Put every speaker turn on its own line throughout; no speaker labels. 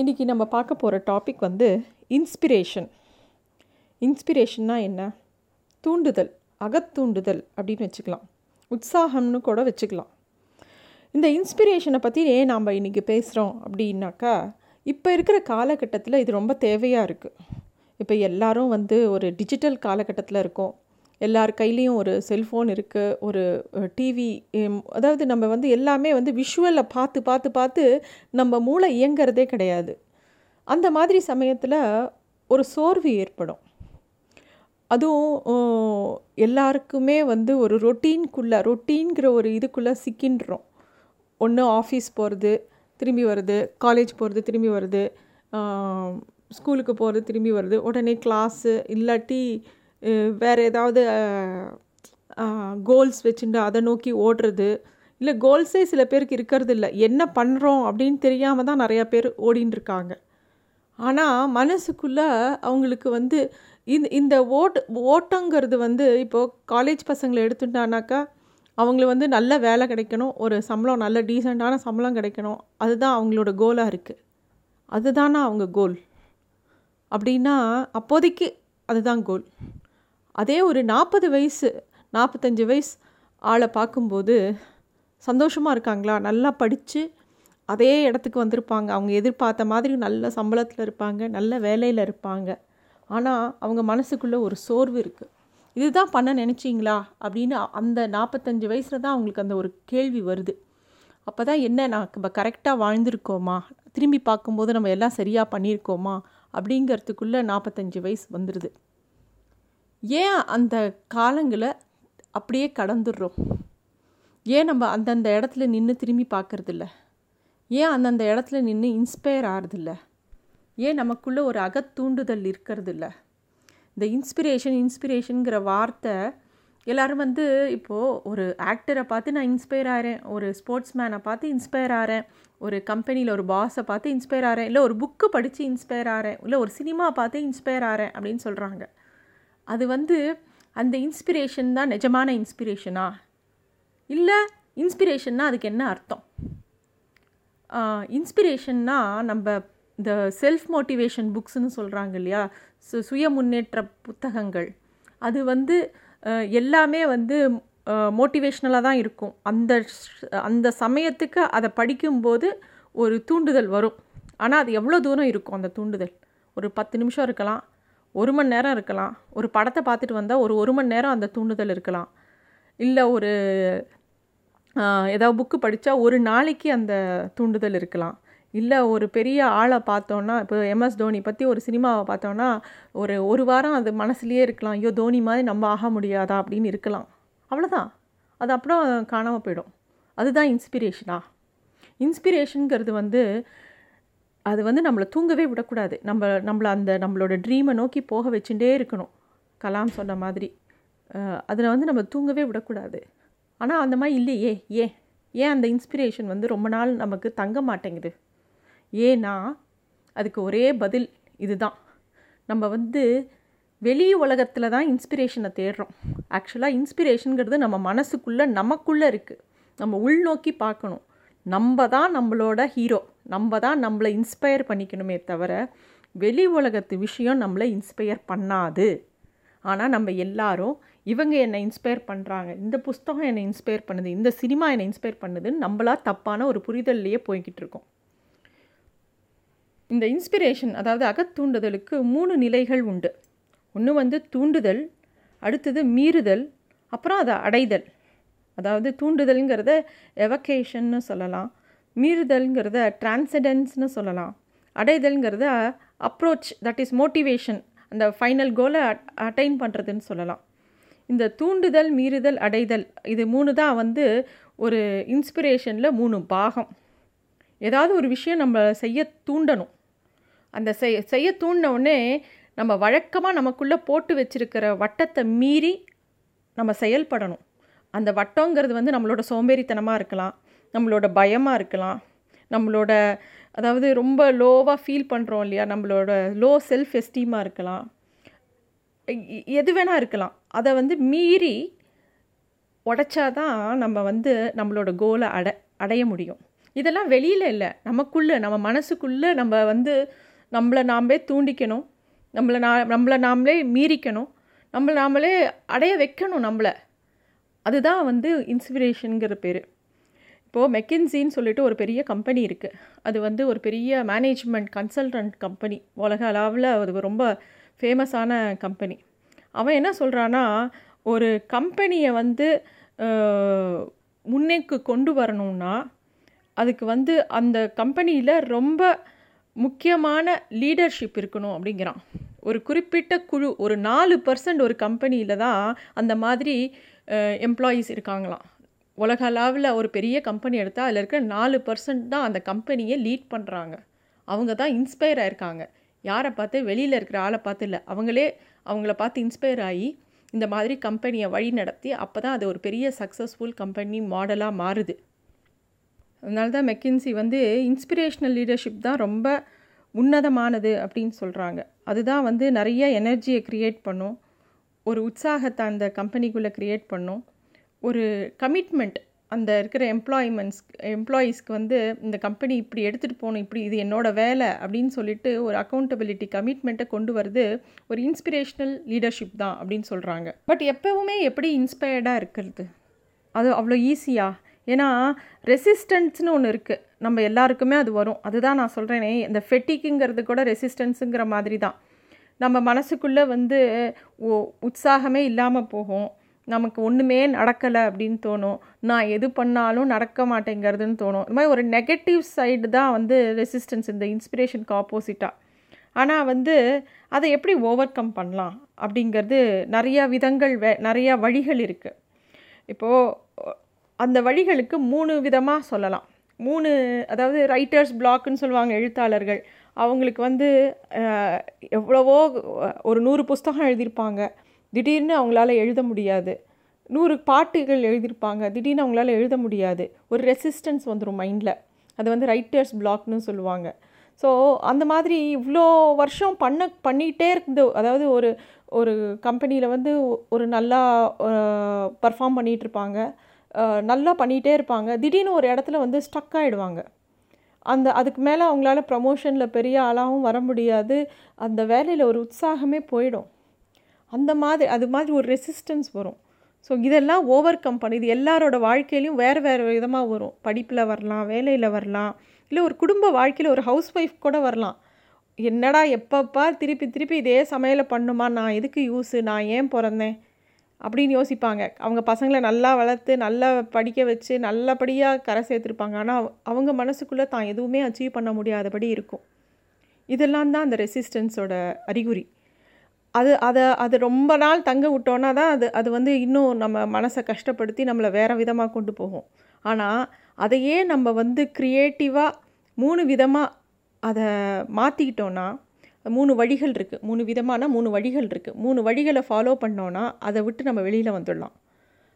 இன்றைக்கி நம்ம பார்க்க போகிற டாபிக் வந்து இன்ஸ்பிரேஷன் இன்ஸ்பிரேஷன்னா என்ன? தூண்டுதல் அகத்தூண்டுதல் அப்படின்னு வச்சுக்கலாம். உற்சாகம்னு கூட வச்சுக்கலாம். இந்த இன்ஸ்பிரேஷனை பற்றி ஏன் நாம் இன்றைக்கி பேசுகிறோம் அப்படின்னாக்கா இப்போ இருக்கிற காலகட்டத்தில் இது ரொம்ப தேவையாக இருக்குது இப்போ எல்லாரும் வந்து ஒரு டிஜிட்டல் காலகட்டத்தில் இருக்கோம். எல்லார் கையிலையும் ஒரு செல்ஃபோன் இருக்குது ஒரு டிவி அதாவது நம்ம வந்து எல்லாமே வந்து விஷுவலில் பார்த்து பார்த்து பார்த்து நம்ம மூளை இயங்கிறதே கிடையாது. அந்த மாதிரி சமயத்தில் ஒரு சோர்வு ஏற்படும். அதுவும் எல்லாருக்குமே வந்து ஒரு ரொட்டீன்குள்ளே ரொட்டீன்கிற ஒரு இதுக்குள்ளே சிக்கின்றோம். ஒன்று ஆஃபீஸ் போகிறது திரும்பி வருது காலேஜ் போகிறது திரும்பி வருது ஸ்கூலுக்கு போகிறது திரும்பி வருது உடனே கிளாஸு இல்லாட்டி வேறு ஏதாவது கோல்ஸ் வச்சுட்டு அதை நோக்கி ஓடுறது. இல்லை கோல்ஸே சில பேருக்கு இருக்கிறது இல்லை. என்ன பண்ணுறோம் அப்படின்னு தெரியாமல் தான் நிறையா பேர் ஓடின்னு இருக்காங்க. ஆனால் மனசுக்குள்ளே அவங்களுக்கு வந்து இந்த இந்த ஓட் ஓட்டங்கிறது வந்து இப்போது காலேஜ் பசங்களை எடுத்துட்டானாக்கா அவங்களுக்கு வந்து நல்ல வேலை கிடைக்கணும். ஒரு சம்பளம் நல்ல டீசெண்டான சம்பளம் கிடைக்கணும். அதுதான் அவங்களோட கோலாக இருக்குது அதுதானா அவங்க கோல் அப்படின்னா அப்போதைக்கு அதுதான் கோல் அதே ஒரு நாற்பது வயசு நாற்பத்தஞ்சு வயசு ஆளை பார்க்கும்போது சந்தோஷமாக இருக்காங்களா? நல்லா படித்து அதே இடத்துக்கு வந்திருப்பாங்க. அவங்க எதிர்பார்த்த மாதிரி நல்ல சம்பளத்தில் இருப்பாங்க நல்ல வேலையில் இருப்பாங்க. ஆனால் அவங்க மனசுக்குள்ளே ஒரு சோர்வு இருக்குது இதுதான் பண்ண நினச்சிங்களா? அப்படின்னு அந்த நாற்பத்தஞ்சு வயசில் தான் அவங்களுக்கு அந்த ஒரு கேள்வி வருது. அப்போ தான் என்ன நான் நம்ம கரெக்டாக வாழ்ந்திருக்கோமா? திரும்பி பார்க்கும்போது நம்ம எல்லாம் சரியாக பண்ணியிருக்கோமா? அப்படிங்கிறதுக்குள்ளே நாற்பத்தஞ்சு வயசு வந்துடுது ஏன் அந்த காலங்களை அப்படியே கடந்துடுறோம்? ஏன் நம்ம அந்தந்த இடத்துல நின்று திரும்பி பார்க்குறதில்ல? ஏன் அந்தந்த இடத்துல நின்று இன்ஸ்பயர் ஆகிறதில்ல ஏன் நமக்குள்ளே ஒரு அகத்தூண்டுதல் இருக்கிறதில்ல? இந்த இன்ஸ்பிரேஷன் இன்ஸ்பிரேஷனுங்கிற வார்த்தை எல்லோரும் வந்து இப்போது ஒரு ஆக்டரை பார்த்து நான் இன்ஸ்பயர் ஆகிறேன் ஒரு ஸ்போர்ட்ஸ் மேனை பார்த்து இன்ஸ்பயர் ஆகிறேன் ஒரு கம்பெனியில் ஒரு பாஸை பார்த்து இன்ஸ்பயர் ஆகிறேன் இல்லை ஒரு புக்கு படித்து இன்ஸ்பயர் ஆகிறேன் இல்லை ஒரு சினிமா பார்த்து இன்ஸ்பயர் ஆகிறேன் அப்படின்னு சொல்கிறாங்க அது வந்து அந்த இன்ஸ்பிரேஷன் தான் நிஜமான இன்ஸ்பிரேஷனா இல்லை இன்ஸ்பிரேஷன்னா அதுக்கு என்ன அர்த்தம்? இன்ஸ்பிரேஷன்னா நம்ம இந்த செல்ஃப் மோட்டிவேஷன் புக்ஸ்னு சொல்கிறாங்க இல்லையா? சு சுய முன்னேற்ற புத்தகங்கள். அது வந்து எல்லாமே வந்து மோட்டிவேஷ்னலாக தான் இருக்கும். அந்த அந்த சமயத்துக்கு அதை படிக்கும்போது ஒரு தூண்டுதல் வரும். ஆனால் அது எவ்வளோ தூரம் இருக்கும் அந்த தூண்டுதல்? ஒரு பத்து நிமிஷம் இருக்கலாம். ஒரு மணி நேரம் இருக்கலாம். ஒரு படத்தை பார்த்துட்டு வந்தால் ஒரு ஒரு மணி நேரம் அந்த தூண்டுதல் இருக்கலாம். இல்லை ஒரு ஏதாவது புக்கு படித்தா ஒரு நாளைக்கு அந்த தூண்டுதல் இருக்கலாம். இல்லை ஒரு பெரிய ஆளை பார்த்தோன்னா இப்போ எம்எஸ் தோனி பற்றி ஒரு சினிமாவை பார்த்தோன்னா ஒரு ஒரு வாரம் அது மனசுலேயே இருக்கலாம். ஐயோ தோனி மாதிரி நம்ம ஆக முடியாதா அப்படின்னு இருக்கலாம். அவ்வளோதான் அது அப்புறம் காணாமல் போயிடும். அதுதான் இன்ஸ்பிரேஷனா இன்ஸ்பிரேஷனுங்கிறது வந்து அது வந்து நம்மளை தூங்கவே விடக்கூடாது. நம்ம நம்மளை அந்த நம்மளோட ட்ரீமை நோக்கி போக வச்சுட்டே இருக்கணும். கலாம் சொன்ன மாதிரி. அதில் வந்து நம்ம தூங்கவே விடக்கூடாது. ஆனால் அந்த மாதிரி இல்லையே. ஏன் ஏன் அந்த இன்ஸ்பிரேஷன் வந்து ரொம்ப நாள் நமக்கு தங்க மாட்டேங்குது? ஏன்னா அதுக்கு ஒரே பதில் இதுதான். நம்ம வந்து வெளி உலகத்தில் தான் இன்ஸ்பிரேஷனை தேடுறோம். ஆக்சுவலாக இன்ஸ்பிரேஷனுங்கிறது நம்ம மனசுக்குள்ளே நமக்குள்ளே இருக்குது நம்ம உள்நோக்கி பார்க்கணும். நம்ம தான் நம்மளோட ஹீரோ நம்ம தான் நம்மளை இன்ஸ்பயர் பண்ணிக்கணுமே தவிர வெளி உலகத்து விஷயம் நம்மளை இன்ஸ்பயர் பண்ணாது. ஆனால் நம்ம எல்லாரும் இவங்க என்னை இன்ஸ்பயர் பண்ணுறாங்க இந்த புஸ்தகம் என்னை இன்ஸ்பயர் பண்ணுது இந்த சினிமா என்னை இன்ஸ்பயர் பண்ணுதுன்னு நம்மளா தப்பான ஒரு புரிதல்லையே போய்கிட்டு இருக்கோம். இந்த இன்ஸ்பிரேஷன் அதாவது அகத்தூண்டுதலுக்கு மூணு நிலைகள் உண்டு. ஒன்று வந்து தூண்டுதல் அடுத்தது மீறுதல் அப்புறம் அதை அடைதல். அதாவது தூண்டுதல்ங்கிறத எவகேஷன்னு சொல்லலாம். மீறுதல்ங்கிறத டிரான்சடென்ஸ்னு சொல்லலாம். அடைதல்ங்கிறத அப்ரோச் தட் இஸ் மோட்டிவேஷன் அந்த ஃபைனல் கோலை அட்டைன் பண்ணுறதுன்னு சொல்லலாம். இந்த தூண்டுதல் மீறுதல் அடைதல் இது மூணு தான் வந்து ஒரு இன்ஸ்பிரேஷனில் மூணு பாகம். ஏதாவது ஒரு விஷயம் நம்ம செய்ய தூண்டணும். அந்த செய் செய்ய தூண்டினோடனே நம்ம வழக்கமாக நமக்குள்ளே போட்டு வச்சுருக்கிற வட்டத்தை மீறி நம்ம செயல்படணும். அந்த வட்டங்கிறது வந்து நம்மளோட சோம்பேறித்தனமாக இருக்கலாம் நம்மளோட பயமாக இருக்கலாம் நம்மளோட அதாவது ரொம்ப லோவாக ஃபீல் பண்ணுறோம் இல்லையா நம்மளோட லோ செல்ஃப் எஸ்டீமாக இருக்கலாம். எது வேணால் இருக்கலாம். அதை வந்து மீறி உடைச்சாதான் நம்ம வந்து நம்மளோட கோலை அடை அடைய முடியும். இதெல்லாம் வெளியில் இல்லை. நமக்குள்ளே நம்ம மனசுக்குள்ளே நம்ம வந்து நம்மளை நாமளே தூண்டிக்கணும். நம்மளை நா நம்மளை நாமளே மீறிக்கணும். நம்மளை நாமளே அடைய வைக்கணும் நம்மளை. அதுதான் வந்து இன்ஸ்பிரேஷனுங்கிற பேர். இப்போது மெக்கின்சின்னு சொல்லிட்டு ஒரு பெரிய கம்பெனி இருக்குது அது வந்து ஒரு பெரிய மேனேஜ்மெண்ட் கன்சல்டன்ட் கம்பெனி உலக அளவில் அது ரொம்ப ஃபேமஸான கம்பெனி அவன் என்ன சொல்கிறான்னா ஒரு கம்பெனியை வந்து முன்னேக்கு கொண்டு வரணும்னா அதுக்கு வந்து அந்த கம்பெனியில் ரொம்ப முக்கியமான லீடர்ஷிப் இருக்கணும் அப்படிங்கிறான். ஒரு குறிப்பிட்ட குழு ஒரு நாலு பர்சன்ட் ஒரு கம்பெனியில் தான் அந்த மாதிரி எம்ப்ளாயீஸ் இருக்காங்களாம். உலக அளவில் ஒரு பெரிய கம்பெனி எடுத்தால் அதில் இருக்கிற நாலு பர்சன்ட் தான் அந்த கம்பெனியை லீட் பண்ணுறாங்க அவங்க தான் இன்ஸ்பயர் ஆயிருக்காங்க. யாரை பார்த்து வெளியில் இருக்கிற ஆளை பார்த்து இல்லை. அவங்களே அவங்கள பார்த்து இன்ஸ்பயர் ஆகி இந்த மாதிரி கம்பெனியை வழி நடத்தி அப்போ தான் அது ஒரு பெரிய சக்ஸஸ்ஃபுல் கம்பெனி மாடலாக மாறுது. அதனால தான் மெக்கின்சி வந்து இன்ஸ்பிரேஷ்னல் லீடர்ஷிப் தான் ரொம்ப உன்னதமானது அப்படின்னு சொல்கிறாங்க அதுதான் வந்து நிறைய எனர்ஜியை க்ரியேட் பண்ணும். ஒரு உற்சாகத்தை அந்த கம்பெனிக்குள்ளே க்ரியேட் பண்ணும். ஒரு கமிட்மெண்ட் அந்த இருக்கிற எம்ப்ளாய்மெண்ட்ஸ் எம்ப்ளாயீஸ்க்கு வந்து இந்த கம்பெனி இப்படி எடுத்துகிட்டு போகணும் இப்படி இது என்னோடய வேலை அப்படின்னு சொல்லிட்டு ஒரு அக்கௌண்டபிலிட்டி கமிட்மெண்ட்டை கொண்டு வருது ஒரு இன்ஸ்பிரேஷ்னல் லீடர்ஷிப் தான் அப்படின்னு சொல்கிறாங்க பட் எப்போவுமே எப்படி இன்ஸ்பயர்டாக இருக்கிறது? அது அவ்வளோ ஈஸியாக ஏன்னா ரெசிஸ்டன்ஸ்னு ஒன்று இருக்குது நம்ம எல்லாருக்குமே அது வரும். அதுதான் நான் சொல்கிறேனே இந்த ஃபெட்டிக்குங்கிறது கூட ரெசிஸ்டன்ஸுங்கிற மாதிரி தான் நம்ம மனசுக்குள்ளே வந்து உற்சாகமே இல்லாமல் போகும். நமக்கு ஒன்றுமே நடக்கலை அப்படின்னு தோணும். நான் எது பண்ணாலும் நடக்க மாட்டேங்கிறதுன்னு தோணும். இது மாதிரி ஒரு நெகட்டிவ் சைடு தான் வந்து ரெசிஸ்டன்ஸ் இந்த இன்ஸ்பிரேஷனுக்கு ஆப்போசிட்டாக ஆனால் வந்து அதை எப்படி ஓவர் கம் பண்ணலாம் அப்படிங்கிறது நிறையா விதங்கள் வே நிறையா வழிகள் இருக்குது இப்போது அந்த வழிகளுக்கு மூணு விதமாக சொல்லலாம். மூணு அதாவது ரைட்டர்ஸ் பிளாக்குன்னு சொல்லுவாங்க எழுத்தாளர்கள். அவங்களுக்கு வந்து எவ்வளவோ ஒரு நூறு புஸ்தகம் எழுதியிருப்பாங்க. திடீர்னு அவங்களால எழுத முடியாது. நூறு பாட்டுகள் எழுதியிருப்பாங்க. திடீர்னு அவங்களால எழுத முடியாது. ஒரு ரெசிஸ்டன்ஸ் வந்துடும் மைண்டில் அது வந்து ரைட்டர்ஸ் பிளாக்னு சொல்லுவாங்க. ஸோ அந்த மாதிரி இவ்வளோ வருஷம் பண்ண பண்ணிகிட்டே இருந்த அதாவது ஒரு ஒரு கம்பெனியில் வந்து ஒரு நல்லா பர்ஃபார்ம் பண்ணிகிட்ருப்பாங்க நல்லா பண்ணிகிட்டே இருப்பாங்க. திடீர்னு ஒரு இடத்துல வந்து ஸ்டக் ஆகிடுவாங்க அந்த அதுக்கு மேலே அவங்களால ப்ரமோஷனில் பெரிய ஆளாகவும் வர முடியாது. அந்த வேலையில் ஒரு உற்சாகமே போயிடும். அந்த மாதிரி அது மாதிரி ஒரு ரெசிஸ்டன்ஸ் வரும். ஸோ இதெல்லாம் ஓவர் கம் பண்ணி இது எல்லாரோட வாழ்க்கையிலையும் வேறு வேறு விதமாக வரும். படிப்பில் வரலாம் வேலையில் வரலாம். இல்லை ஒரு குடும்ப வாழ்க்கையில் ஒரு ஹவுஸ் ஒய்ஃப் கூட வரலாம். என்னடா எப்பப்பா திருப்பி திருப்பி இதே சமையலை பண்ணுமா? நான் எதுக்கு யூஸு நான் ஏன் பிறந்தேன்? அப்படின்னு யோசிப்பாங்க. அவங்க பசங்களை நல்லா வளர்த்து நல்லா படிக்க வச்சு நல்லபடியாக கரை சேர்த்துருப்பாங்க. ஆனால் அவங்க மனசுக்குள்ளே தான் எதுவுமே அச்சீவ் பண்ண முடியாதபடி இருக்கும். இதெல்லாம் தான் அந்த ரெசிஸ்டன்ஸோட அறிகுறி. அது அதை அது ரொம்ப நாள் தங்க விட்டோன்னா தான் அது அது வந்து இன்னும் நம்ம மனசை கஷ்டப்படுத்தி நம்மளை வேறு விதமாக கொண்டு போகும். ஆனால் அதையே நம்ம வந்து க்ரியேட்டிவாக மூணு விதமாக அதை மாற்றிக்கிட்டோன்னா மூணு வழிகள் இருக்குது மூணு விதமான மூணு வழிகள் இருக்குது மூணு வழிகளை ஃபாலோ பண்ணோன்னா அதை விட்டு நம்ம வெளியில் வந்துடலாம்.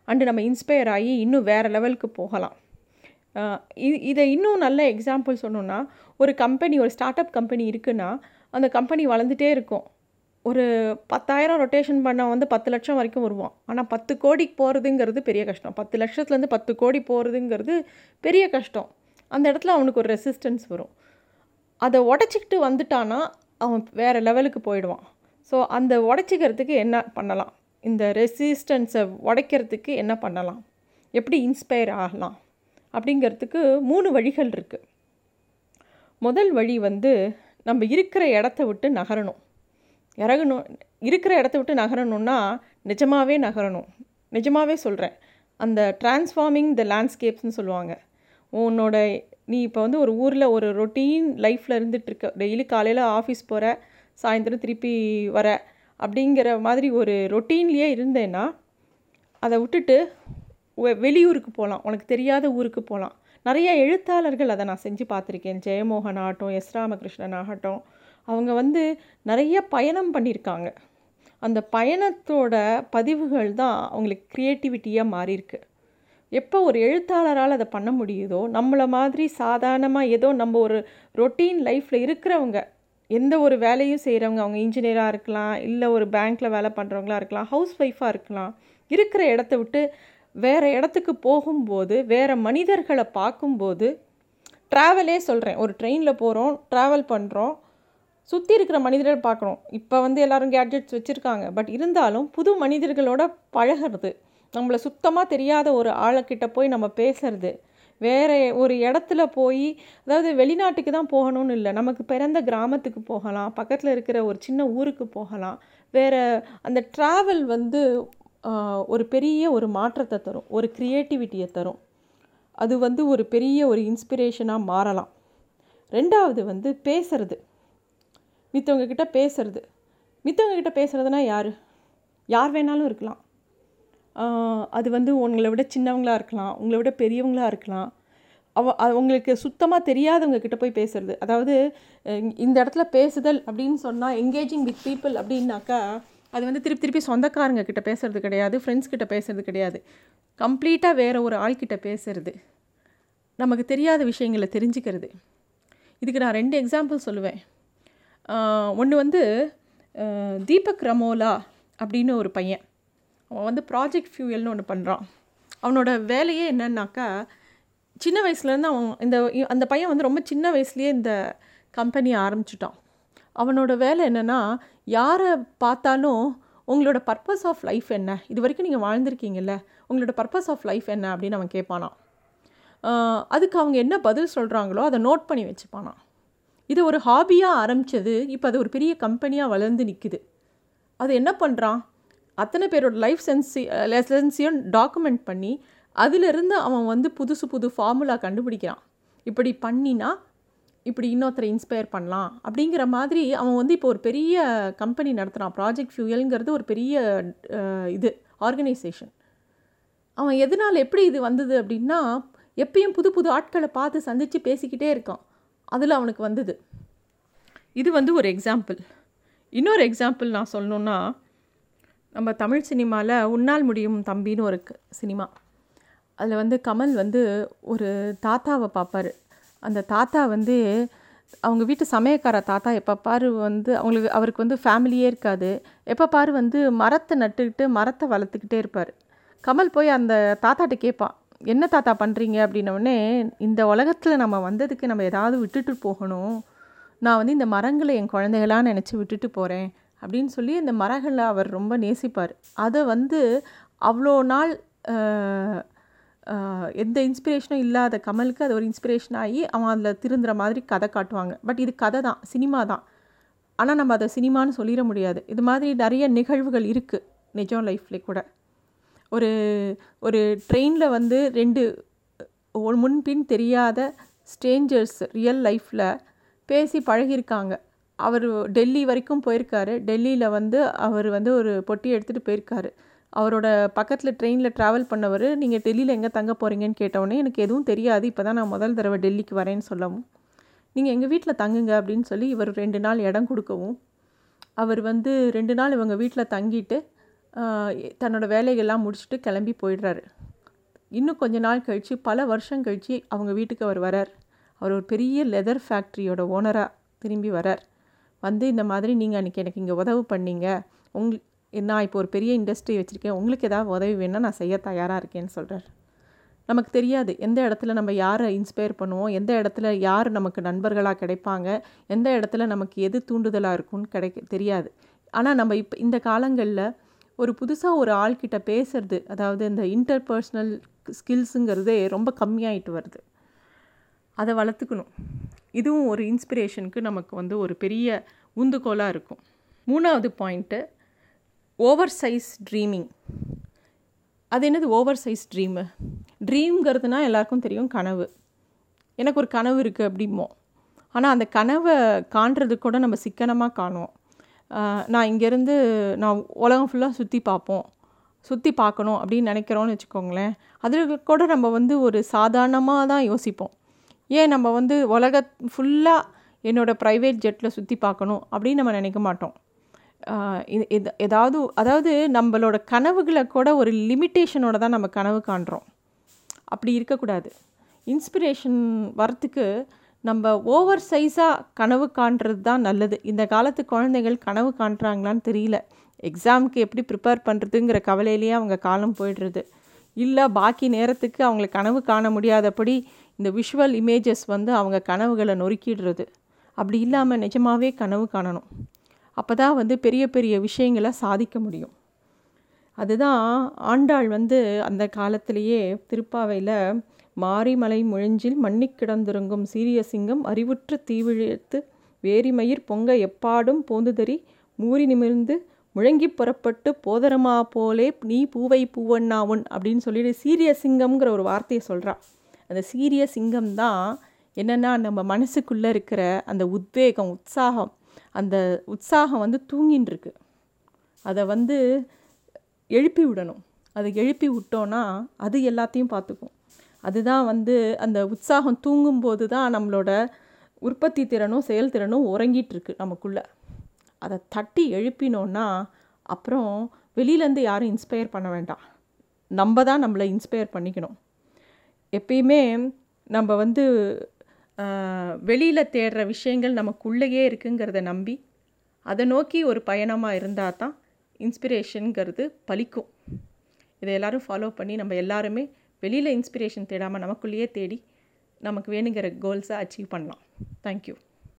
அண்டு நம்ம இன்ஸ்பயர் ஆகி இன்னும் வேறு லெவலுக்கு போகலாம். இது இதை இன்னும் நல்ல எக்ஸாம்பிள் சொன்னோன்னா ஒரு கம்பெனி ஒரு ஸ்டார்ட் அப் கம்பெனி இருக்குன்னா அந்த கம்பெனி வளர்ந்துட்டே இருக்கும். ஒரு பத்தாயிரம் ரொட்டேஷன் பண்ண வந்து பத்து லட்சம் வரைக்கும் வருவான். ஆனால் பத்து கோடிக்கு போகிறதுங்கிறது பெரிய கஷ்டம். பத்து லட்சத்துலேருந்து பத்து கோடி போகிறதுங்கிறது பெரிய கஷ்டம். அந்த இடத்துல அவனுக்கு ஒரு ரெசிஸ்டன்ஸ் வரும். அதை உடச்சிக்கிட்டு வந்துட்டானா அவன் வேறு லெவலுக்கு போயிடுவான். ஸோ அந்த உடச்சிக்கிறதுக்கு என்ன பண்ணலாம்? இந்த ரெசிஸ்டன்ஸை உடைக்கிறதுக்கு என்ன பண்ணலாம்? எப்படி இன்ஸ்பயர் ஆகலாம்? அப்படிங்கிறதுக்கு மூணு வழிகள் இருக்குது முதல் வழி வந்து நம்ம இருக்கிற இடத்த விட்டு நகரணும். இறங்கணும் இருக்கிற இடத்த விட்டு நகரணும்னா நிஜமாகவே நகரணும். நிஜமாகவே சொல்கிறேன் அந்த டிரான்ஸ்ஃபார்மிங் த லேண்ட்ஸ்கேப்ஸ்னு சொல்லுவாங்க. உன்னோட நீ இப்போ வந்து ஒரு ஊரில் ஒரு ரொட்டீன் லைஃப்பில் இருந்துகிட்ருக்க டெய்லி காலையில் ஆஃபீஸ் போகிற சாயந்தரம் திருப்பி வர அப்படிங்கிற மாதிரி ஒரு ரொட்டீன்லேயே இருந்தேன்னா அதை விட்டுட்டு வெளியூருக்கு போகலாம் உனக்கு தெரியாத ஊருக்கு போகலாம் நிறைய எழுத்தாளர்கள் அதை நான் செஞ்சு பார்த்துருக்கேன். ஜெயமோகன் ஆகட்டும் எஸ் ராமகிருஷ்ணன் ஆகட்டும். அவங்க வந்து நிறைய பயணம் பண்ணியிருக்காங்க. அந்த பயணத்தோட பதிவுகள் தான் அவங்களுக்கு க்ரியேட்டிவிட்டியாக மாறியிருக்கு. எப்போ ஒரு எழுத்தாளரால் அதை பண்ண முடியுதோ நம்மளை மாதிரி சாதாரணமாக ஏதோ நம்ம ஒரு ரொட்டீன் லைஃப்பில் இருக்கிறவங்க எந்த ஒரு வேலையும் செய்கிறவங்க அவங்க இன்ஜினியராக இருக்கலாம் இல்லை ஒரு பேங்க்கில் வேலை பண்ணுறவங்களா இருக்கலாம் ஹவுஸ் ஒய்ஃபாக இருக்கலாம் இருக்கிற இடத்த விட்டு வேறு இடத்துக்கு போகும்போது வேறு மனிதர்களை பார்க்கும்போது ட்ராவலே சொல்கிறேன் ஒரு ட்ரெயினில் போகிறோம் ட்ராவல் பண்ணுறோம் சுற்றி இருக்கிற மனிதர்கள் பார்க்குறோம் இப்போ வந்து எல்லோரும் கேட்ஜெட்ஸ் வச்சுருக்காங்க. பட் இருந்தாலும் புது மனிதர்களோட பழகிறது நம்மளை சுத்தமாக தெரியாத ஒரு ஆளைக்கிட்ட போய் நம்ம பேசுறது. வேறு ஒரு இடத்துல போய் அதாவது வெளிநாட்டுக்கு தான் போகணும்னு இல்லை. நமக்கு பிறந்த கிராமத்துக்கு போகலாம். பக்கத்தில் இருக்கிற ஒரு சின்ன ஊருக்கு போகலாம். வேறு அந்த ட்ராவல் வந்து ஒரு பெரிய ஒரு மாற்றத்தை தரும். ஒரு க்ரியேட்டிவிட்டியை தரும். அது வந்து ஒரு பெரிய ஒரு இன்ஸ்பிரேஷனாக மாறலாம். ரெண்டாவது வந்து பேசுறது. மித்தவங்கக்கிட்ட பேசுறது. மித்தவங்கக்கிட்ட பேசுகிறதுனா யார்? யார் வேணாலும் இருக்கலாம். அது வந்து உங்களை விட சின்னவங்களாக இருக்கலாம் உங்களை விட பெரியவங்களாக இருக்கலாம். அவ அவங்களுக்கு சுத்தமாக தெரியாதவங்க கிட்ட போய் பேசுறது. அதாவது இந்த இடத்துல பேசுதல் அப்படின்னு சொன்னால் என்கேஜிங் வித் பீப்புள் அப்படின்னாக்கா அது வந்து திருப்பி திருப்பி சொந்தக்காரங்க கிட்ட பேசுறது கிடையாது ஃப்ரெண்ட்ஸ் கிட்ட பேசுறது கிடையாது. கம்ப்ளீட்டாக வேறு ஒரு ஆள்கிட்ட பேசுறது. நமக்கு தெரியாத விஷயங்களை தெரிஞ்சுக்கிறது. இதுக்கு நான் ரெண்டு எக்ஸாம்பிள் சொல்லுவேன். ஒன்று வந்து தீபக் ரமோலா அப்படின்னு ஒரு பையன். அவன் வந்து ப்ராஜெக்ட் ஃபியூயல்னு ஒன்று பண்ணுறான் அவனோட வேலையே என்னன்னாக்கா சின்ன வயசுலேருந்து அவன் இந்த அந்த பையன் வந்து ரொம்ப சின்ன வயசுலேயே இந்த கம்பெனியை ஆரம்பிச்சிட்டான். அவனோட வேலை என்னென்னா யாரை பார்த்தாலும் உங்களோட பர்பஸ் ஆஃப் லைஃப் என்ன? இது வரைக்கும் நீங்கள் வாழ்ந்திருக்கீங்கல்ல உங்களோட பர்பஸ் ஆஃப் லைஃப் என்ன அப்படின்னு அவன் கேட்பானான் அதுக்கு அவங்க என்ன பதில் சொல்கிறாங்களோ அதை நோட் பண்ணி வச்சுப்பானான் இது ஒரு ஹாபியாக ஆரம்பித்தது இப்போ அது ஒரு பெரிய கம்பெனியாக வளர்ந்து நிற்குது அது என்ன பண்ணுறான் அத்தனை பேரோட லைஃப் சென்சி லெசன்ஸையும் டாக்குமெண்ட் பண்ணி அதிலிருந்து அவன் வந்து புதுசு புது ஃபார்முலா கண்டுபிடிக்கிறான். இப்படி பண்ணினா இப்படி இன்னொருத்தரை இன்ஸ்பயர் பண்ணலாம் அப்படிங்கிற மாதிரி அவன் வந்து இப்போ ஒரு பெரிய கம்பெனி நடத்துகிறான் ப்ராஜெக்ட் ஃபியூயல்ங்கிறது ஒரு பெரிய இது ஆர்கனைசேஷன் அவன் எதனால் எப்படி இது வந்தது அப்படின்னா எப்பயும் புது புது ஆட்களை பார்த்து சந்தித்து பேசிக்கிட்டே இருக்கான். அதில் அவனுக்கு வந்தது. இது வந்து ஒரு எக்ஸாம்பிள் இன்னொரு எக்ஸாம்பிள் நான் சொல்லணுன்னா நம்ம தமிழ் சினிமாவில் உன்னால் முடியும் தம்பின்னு ஒரு சினிமா. அதில் வந்து கமல் வந்து ஒரு தாத்தாவை பார்ப்பார் அந்த தாத்தா வந்து அவங்க வீட்டு சமயக்கார தாத்தா எப்போ பாரு வந்து அவங்களுக்கு அவருக்கு வந்து ஃபேமிலியே இருக்காது. எப்போ பாரு வந்து மரத்தை நட்டுக்கிட்டு மரத்தை வளர்த்துக்கிட்டே இருப்பார். கமல் போய் அந்த தாத்தாட்ட கேட்பான் என்ன தாத்தா பண்ணுறீங்க அப்படின்னோடனே இந்த உலகத்தில் நம்ம வந்ததுக்கு நம்ம ஏதாவது விட்டுட்டு போகணும். நான் வந்து இந்த மரங்களை என் குழந்தைகளாக நினச்சி விட்டுட்டு போகிறேன் அப்படின்னு சொல்லி இந்த மரங்களை அவர் ரொம்ப நேசிப்பார். அதை வந்து அவ்வளோ நாள் எந்த இன்ஸ்பிரேஷனும் இல்லாத கமலுக்கு அது ஒரு இன்ஸ்பிரேஷன் ஆகி அவன் அதில் திருந்துற மாதிரி கதை காட்டுவாங்க. பட் இது கதை தான் சினிமா தான். ஆனால் நம்ம அதை சினிமான்னு சொல்லிட முடியாது. இது மாதிரி நிறைய நிகழ்வுகள் இருக்குது நிஜம் லைஃப்பில் கூட. ஒரு ஒரு ட்ரெயினில் வந்து ரெண்டு முன்பின் தெரியாத ஸ்ட்ரேஞ்சர்ஸ் ரியல் லைஃப்பில் பேசி பழகியிருக்காங்க. அவர் டெல்லி வரைக்கும் போயிருக்காரு. டெல்லியில் வந்து அவர் வந்து ஒரு பொட்டி எடுத்துகிட்டு போயிருக்காரு. அவரோட பக்கத்தில் ட்ரெயினில் ட்ராவல் பண்ணவர் நீங்கள் டெல்லியில் எங்கே தங்க போகிறீங்கன்னு கேட்டவுடனே எனக்கு எதுவும் தெரியாது. இப்போ தான் நான் முதல் தடவை டெல்லிக்கு வரேன்னு சொல்லவும். நீங்கள் எங்கள் வீட்டில் தங்குங்க அப்படின்னு சொல்லி இவர் ரெண்டு நாள் இடம் கொடுக்கவும் அவர் வந்து ரெண்டு நாள் இவங்க வீட்டில் தங்கிட்டு தன்னோட வேலைகள்லாம் முடிச்சுட்டு கிளம்பி போயிடுறாரு. இன்னும் கொஞ்ச நாள் கழித்து பல வருஷம் கழித்து அவங்க வீட்டுக்கு அவர் வரார். அவர் ஒரு பெரிய லெதர் ஃபேக்ட்ரியோட ஓனராக திரும்பி வரார். வந்து இந்த மாதிரி நீங்கள் அன்றைக்கி எனக்கு இங்கே உதவு பண்ணீங்க. உங் நான் இப்போ ஒரு பெரிய இண்டஸ்ட்ரி வச்சுருக்கேன். உங்களுக்கு ஏதாவது உதவி வேணால் நான் செய்ய தயாராக இருக்கேன்னு சொல்கிறார் நமக்கு தெரியாது. எந்த இடத்துல நம்ம யாரை இன்ஸ்பயர் பண்ணுவோம்? எந்த இடத்துல யார் நமக்கு நண்பர்களாக கிடைப்பாங்க? எந்த இடத்துல நமக்கு எது தூண்டுதலாக இருக்கும்னு கிடைக்க தெரியாது. ஆனால் நம்ம இப்போ இந்த காலங்களில் ஒரு புதுசாக ஒரு ஆள்கிட்ட பேசுறது அதாவது இந்த இன்டர்பர்ஸ்னல் ஸ்கில்ஸுங்கிறதே ரொம்ப கம்மியாயிட்டு வருது. அதை வளர்த்துக்கணும். இதுவும் ஒரு இன்ஸ்பிரேஷனுக்கு நமக்கு வந்து ஒரு பெரிய உந்துகோலாக இருக்கும். மூணாவது பாயிண்ட்டு ஓவர் சைஸ் ட்ரீமிங் அது என்னது ஓவர் சைஸ் ட்ரீமு ட்ரீம்ங்கிறதுனா எல்லாருக்கும் தெரியும் கனவு. எனக்கு ஒரு கனவு இருக்குது அப்படிமோ ஆனால் அந்த கனவை காண்றது கூட நம்ம சிக்கனமாக காணுவோம். நான் இங்கேருந்து நான் உலகம் ஃபுல்லாக சுற்றி பார்ப்போம். சுற்றி பார்க்கணும் அப்படின்னு நினைக்கிறோன்னு வச்சுக்கோங்களேன். அதில் கூட நம்ம வந்து ஒரு சாதாரணமாக தான் யோசிப்போம். ஏன் நம்ம வந்து உலக ஃபுல்லாக என்னோடய ப்ரைவேட் ஜெட்டில் சுற்றி பார்க்கணும் அப்படின்னு நம்ம நினைக்க மாட்டோம். இது ஏதாவது அதாவது நம்மளோட கனவுகளை கூட ஒரு லிமிட்டேஷனோட தான் நம்ம கனவு காண்றோம். அப்படி இருக்கக்கூடாது. இன்ஸ்பிரேஷன் வரத்துக்கு நம்ம ஓவர் சைஸாக கனவு காண்றது தான் நல்லது. இந்த காலத்து குழந்தைகள் கனவு காண்றாங்களான்னு தெரியல. எக்ஸாமுக்கு எப்படி ப்ரிப்பேர் பண்ணுறதுங்கிற கவலையிலேயே அவங்க காலம் போயிடுறது. இல்லை பாக்கி நேரத்துக்கு அவங்கள கனவு காண முடியாதபடி இந்த விஷுவல் இமேஜஸ் வந்து அவங்க கனவுகளை நொறுக்கிடுறது. அப்படி இல்லாமல் நிஜமாகவே கனவு காணணும். அப்போ தான் வந்து பெரிய பெரிய விஷயங்களை சாதிக்க முடியும். அதுதான் ஆண்டாள் வந்து அந்த காலத்திலேயே திருப்பாவையில் மாரிமலை முழிஞ்சில் மண்ணி கிடந்திருங்கும் சீரிய சிங்கம் அறிவுற்று தீவிழித்து வேரிமயிர் பொங்க எப்பாடும் போந்துதறி மூறி நிமிர்ந்து முழங்கி புறப்பட்டு போதரமா போலே நீ பூவை பூவண்ணாவுன் அப்படின்னு சொல்லிட்டு சீரிய சிங்கம்ங்கிற ஒரு வார்த்தையை சொல்கிறா அந்த சீரிய சிங்கம் தான் என்னென்னா நம்ம மனசுக்குள்ளே இருக்கிற அந்த உத்வேகம் உற்சாகம் அந்த உற்சாகம் வந்து தூங்கின்னு இருக்கு அதை வந்து எழுப்பி விடணும். அதை எழுப்பி விட்டோன்னா அது எல்லாத்தையும் பார்த்துக்கும். அதுதான் வந்து அந்த உற்சாகம் தூங்கும்போது தான் நம்மளோட உற்பத்தி திறனும் செயல்திறனும் உறங்கிட்டுருக்கு நமக்குள்ளே. அதை தட்டி எழுப்பினோன்னா அப்புறம் வெளியிலேருந்து யாரும் இன்ஸ்பயர் பண்ண வேண்டாம். நம்ம தான் நம்மளை இன்ஸ்பயர் பண்ணிக்கணும். எப்பயுமே நம்ம வந்து வெளியில் தேடுற விஷயங்கள் நமக்குள்ளேயே இருக்குங்கிறத நம்பி அதை நோக்கி ஒரு பயணமாக இருந்தால் தான் இன்ஸ்பிரேஷனுங்கிறது பலிக்கும். இதை எல்லோரும் ஃபாலோ பண்ணி நம்ம எல்லாருமே வெளியில் இன்ஸ்பிரேஷன் தேடாமல் நமக்குள்ளேயே தேடி நமக்கு வேணுங்கிற கோல்ஸை அச்சீவ் பண்ணலாம். தேங்க்யூ